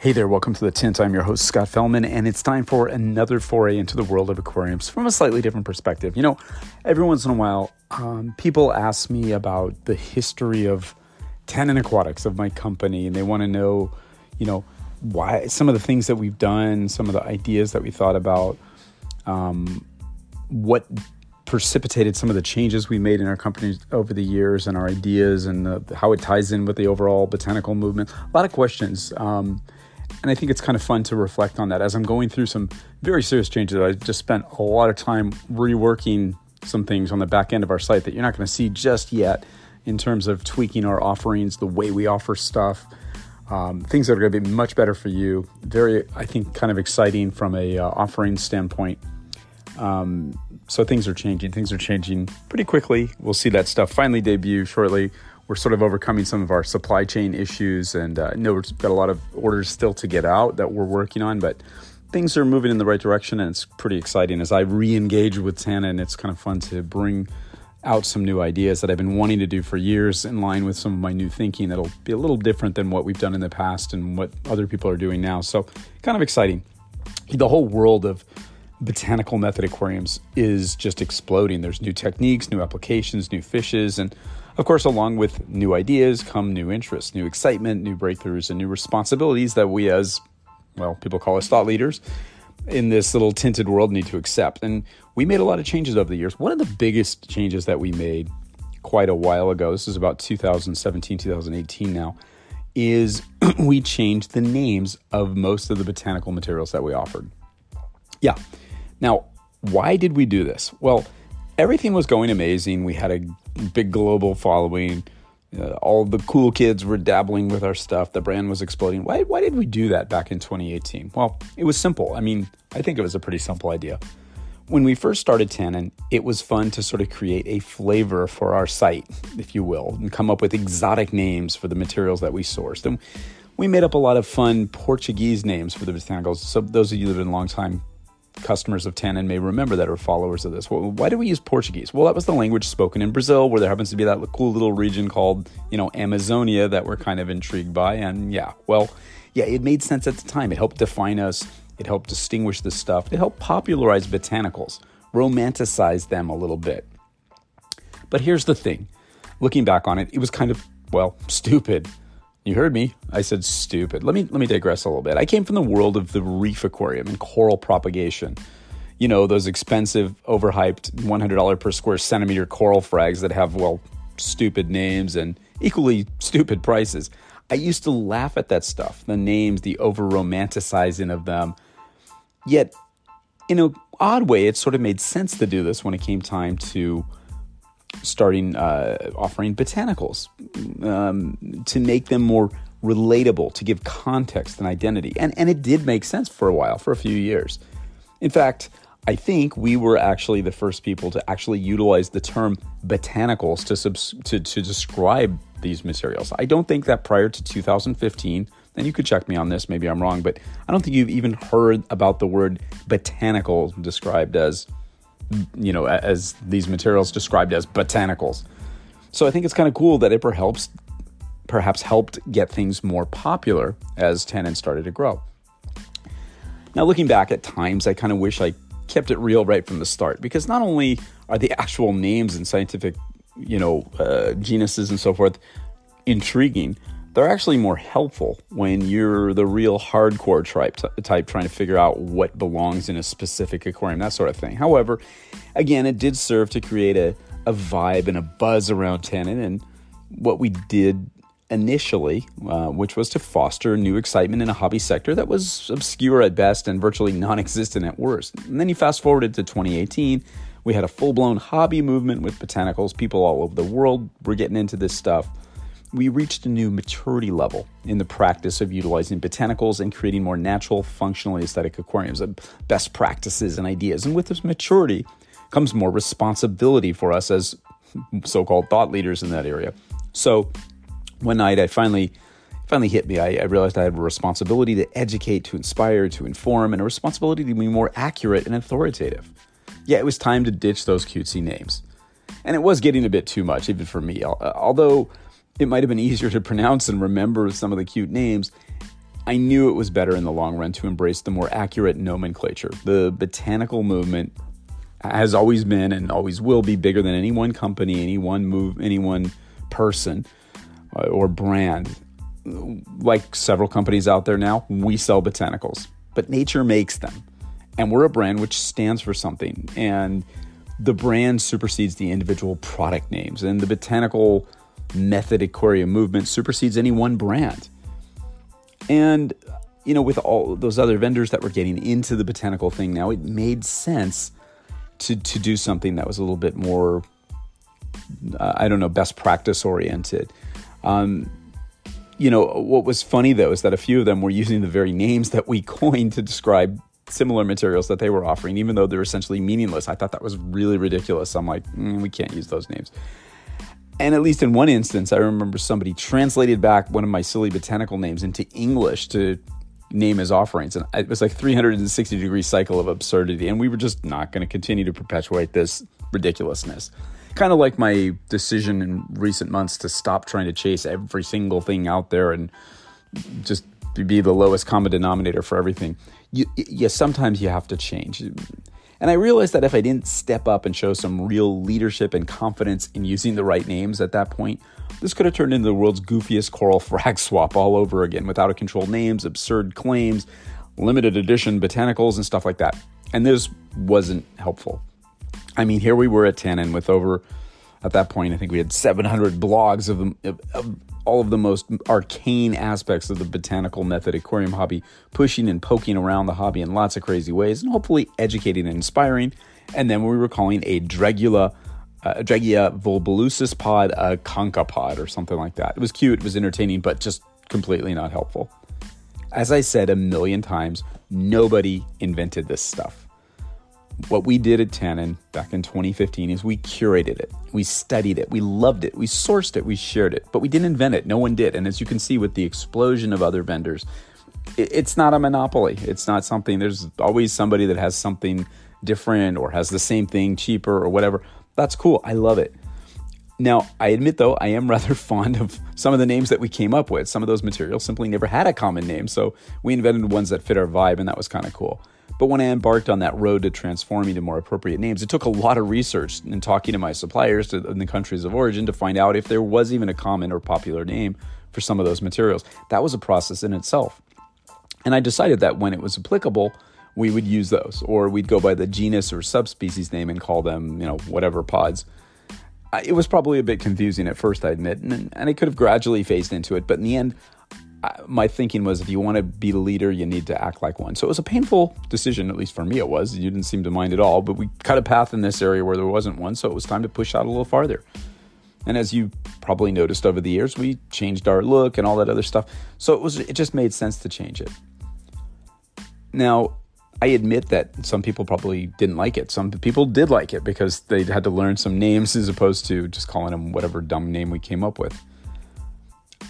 Hey there, welcome to the Tint. I'm your host, Scott Fellman, and it's time for another foray into the world of aquariums from a slightly different perspective. You know, every once in a while, um, people ask me about the history of Tannin Aquatics, of my company, and they want to know, you know, why some of the things that we've done, some of the ideas that we thought about, um, what precipitated some of the changes we made in our company over the years and our ideas and the, how it ties in with the overall botanical movement. A lot of questions. Um, and I think it's kind of fun to reflect on that as I'm going through some very serious changes. I just spent a lot of time reworking some things on the back end of our site that you're not going to see just yet in terms of tweaking our offerings, the way we offer stuff, um, things that are going to be much better for you. Very, I think, kind of exciting from a uh, offering standpoint. Um, so things are changing. Things are changing pretty quickly. We'll see that stuff finally debut shortly we're sort of overcoming some of our supply chain issues, and uh, know we've got a lot of orders still to get out that we're working on, but things are moving in the right direction, and it's pretty exciting. As I re-engage with and it's kind of fun to bring out some new ideas that I've been wanting to do for years, in line with some of my new thinking that'll be a little different than what we've done in the past and what other people are doing now. So, kind of exciting. The whole world of botanical method aquariums is just exploding. There's new techniques, new applications, new fishes, and of course, along with new ideas come new interests, new excitement, new breakthroughs, and new responsibilities that we, as well, people call us thought leaders in this little tinted world, need to accept. And we made a lot of changes over the years. One of the biggest changes that we made quite a while ago, this is about 2017, 2018 now, is we changed the names of most of the botanical materials that we offered. Yeah. Now, why did we do this? Well, everything was going amazing. We had a big global following. Uh, all the cool kids were dabbling with our stuff. The brand was exploding. Why, why did we do that back in 2018? Well, it was simple. I mean, I think it was a pretty simple idea. When we first started Tannin, it was fun to sort of create a flavor for our site, if you will, and come up with exotic names for the materials that we sourced. And we made up a lot of fun Portuguese names for the botanicals. So those of you that have been a long time customers of Tannin may remember that are followers of this. Why do we use Portuguese? Well, that was the language spoken in Brazil, where there happens to be that cool little region called, you know, Amazonia that we're kind of intrigued by. And yeah, well, yeah, it made sense at the time. It helped define us, it helped distinguish the stuff, it helped popularize botanicals, romanticize them a little bit. But here's the thing looking back on it, it was kind of, well, stupid. You heard me. I said stupid. Let me let me digress a little bit. I came from the world of the reef aquarium and coral propagation. You know, those expensive, overhyped $100 per square centimeter coral frags that have well, stupid names and equally stupid prices. I used to laugh at that stuff, the names, the over romanticizing of them. Yet, in an odd way, it sort of made sense to do this when it came time to starting uh, offering botanicals um, to make them more relatable, to give context and identity. And, and it did make sense for a while, for a few years. In fact, I think we were actually the first people to actually utilize the term botanicals to, subs- to, to describe these materials. I don't think that prior to 2015, and you could check me on this, maybe I'm wrong, but I don't think you've even heard about the word botanical described as you know, as these materials described as botanicals. So I think it's kind of cool that it perhaps perhaps helped get things more popular as Tannin started to grow. Now, looking back at times, I kind of wish I kept it real right from the start because not only are the actual names and scientific, you know, uh, genuses and so forth intriguing, they're actually more helpful when you're the real hardcore type, type trying to figure out what belongs in a specific aquarium, that sort of thing. However, again, it did serve to create a, a vibe and a buzz around Tannin. And what we did initially, uh, which was to foster new excitement in a hobby sector that was obscure at best and virtually non existent at worst. And then you fast forwarded to 2018. We had a full blown hobby movement with botanicals. People all over the world were getting into this stuff we reached a new maturity level in the practice of utilizing botanicals and creating more natural, functionally aesthetic aquariums, uh, best practices and ideas. And with this maturity comes more responsibility for us as so called thought leaders in that area. So one night I finally finally hit me. I, I, realized I had a responsibility to educate, to inspire, to inform, and a responsibility to be more accurate and authoritative. Yeah, it was time to ditch those cutesy names. And it was getting a bit too much, even for me. Uh, although it might have been easier to pronounce and remember some of the cute names. I knew it was better in the long run to embrace the more accurate nomenclature. The botanical movement has always been and always will be bigger than any one company, any one move, any one person uh, or brand. Like several companies out there now, we sell botanicals, but nature makes them. And we're a brand which stands for something. And the brand supersedes the individual product names. And the botanical method aquarium movement supersedes any one brand. And, you know, with all those other vendors that were getting into the botanical thing now, it made sense to, to do something that was a little bit more, uh, I don't know, best practice oriented. Um, you know, what was funny though is that a few of them were using the very names that we coined to describe similar materials that they were offering, even though they're essentially meaningless. I thought that was really ridiculous. I'm like, mm, we can't use those names. And at least in one instance, I remember somebody translated back one of my silly botanical names into English to name his offerings. And it was like 360 degree cycle of absurdity. And we were just not going to continue to perpetuate this ridiculousness. Kind of like my decision in recent months to stop trying to chase every single thing out there and just be the lowest common denominator for everything. You, yeah, sometimes you have to change. And I realized that if I didn't step up and show some real leadership and confidence in using the right names at that point, this could have turned into the world's goofiest coral frag swap all over again without a controlled names, absurd claims, limited edition botanicals, and stuff like that. And this wasn't helpful. I mean, here we were at Tannin with over, at that point, I think we had 700 blogs of, of, of all of the most arcane aspects of the botanical method aquarium hobby, pushing and poking around the hobby in lots of crazy ways, and hopefully educating and inspiring. And then we were calling a Dregula, uh, Dregea volubilis pod a concha pod or something like that. It was cute, it was entertaining, but just completely not helpful. As I said a million times, nobody invented this stuff. What we did at Tannin back in 2015 is we curated it, we studied it, we loved it, we sourced it, we shared it, but we didn't invent it. No one did. And as you can see with the explosion of other vendors, it's not a monopoly. It's not something, there's always somebody that has something different or has the same thing cheaper or whatever. That's cool. I love it. Now, I admit though, I am rather fond of some of the names that we came up with. Some of those materials simply never had a common name, so we invented ones that fit our vibe, and that was kind of cool. But when I embarked on that road to transforming to more appropriate names, it took a lot of research and talking to my suppliers in the countries of origin to find out if there was even a common or popular name for some of those materials. That was a process in itself. And I decided that when it was applicable, we would use those, or we'd go by the genus or subspecies name and call them, you know, whatever pods. It was probably a bit confusing at first, I admit, and, and I could have gradually phased into it, but in the end, my thinking was if you want to be the leader, you need to act like one. So it was a painful decision, at least for me, it was. You didn't seem to mind at all, but we cut a path in this area where there wasn't one, so it was time to push out a little farther. And as you probably noticed over the years, we changed our look and all that other stuff. So it was it just made sense to change it. Now, I admit that some people probably didn't like it. Some people did like it because they had to learn some names as opposed to just calling them whatever dumb name we came up with.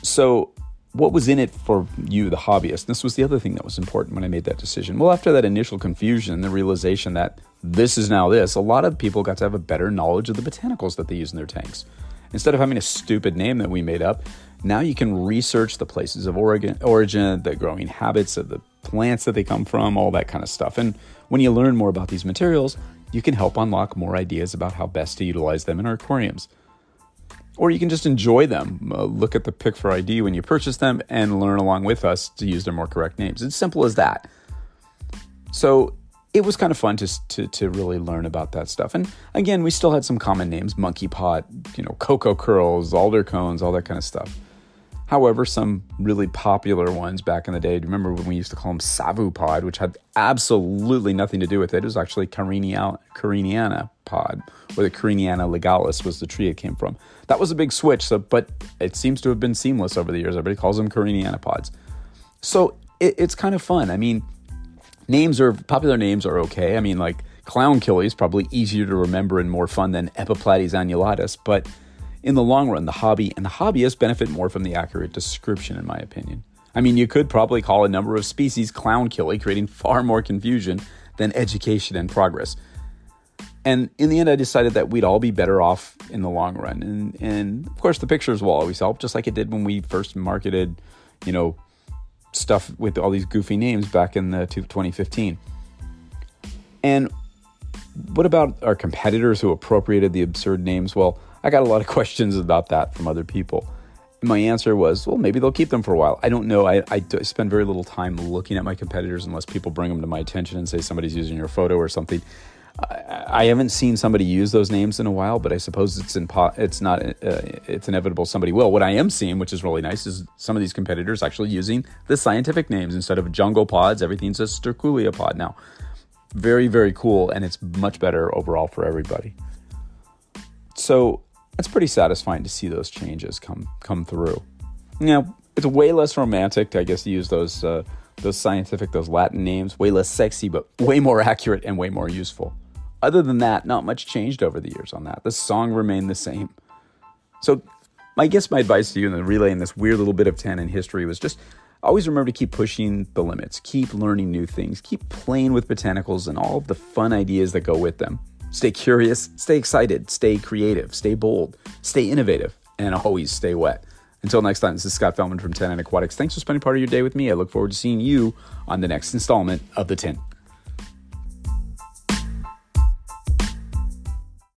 So what was in it for you, the hobbyist? This was the other thing that was important when I made that decision. Well, after that initial confusion, the realization that this is now this, a lot of people got to have a better knowledge of the botanicals that they use in their tanks. Instead of having a stupid name that we made up, now you can research the places of origin, origin, the growing habits of the plants that they come from, all that kind of stuff. And when you learn more about these materials, you can help unlock more ideas about how best to utilize them in our aquariums or you can just enjoy them. Uh, look at the pick for ID when you purchase them and learn along with us to use their more correct names. It's simple as that. So it was kind of fun to, to, to really learn about that stuff. And again, we still had some common names monkey pot, you know, cocoa curls, alder cones, all that kind of stuff. However, some really popular ones back in the day, do you remember when we used to call them Savu pod, which had absolutely nothing to do with it. It was actually Cariniana pod, where the Cariniana legalis was the tree it came from. That was a big switch, so, but it seems to have been seamless over the years. Everybody calls them Cariniana pods. So it, it's kind of fun. I mean, names are popular names are okay. I mean, like Clownkilli is probably easier to remember and more fun than Epiplates annulatus, but in the long run, the hobby and the hobbyists benefit more from the accurate description, in my opinion. I mean, you could probably call a number of species "clown clownkilli, creating far more confusion than education and progress. And in the end, I decided that we'd all be better off in the long run. And, and of course, the pictures will always help, just like it did when we first marketed, you know, stuff with all these goofy names back in the 2015. And what about our competitors who appropriated the absurd names? Well, I got a lot of questions about that from other people. My answer was, well, maybe they'll keep them for a while. I don't know. I, I spend very little time looking at my competitors unless people bring them to my attention and say somebody's using your photo or something. I, haven't seen somebody use those names in a while, but I suppose it's impo- it's not uh, it's inevitable somebody will. What I am seeing, which is really nice, is some of these competitors actually using the scientific names instead of jungle pods. Everything's a sterculia pod now. Very very cool, and it's much better overall for everybody. So it's pretty satisfying to see those changes come come through. You know, it's way less romantic, I guess, to use those uh, those scientific, those Latin names. Way less sexy, but way more accurate and way more useful. Other than that, not much changed over the years on that. The song remained the same. So, I guess my advice to you in the relay in this weird little bit of ten Tannin history was just always remember to keep pushing the limits, keep learning new things, keep playing with botanicals and all of the fun ideas that go with them. Stay curious, stay excited, stay creative, stay bold, stay innovative, and always stay wet. Until next time, this is Scott Fellman from Tannin Aquatics. Thanks for spending part of your day with me. I look forward to seeing you on the next installment of The Tint.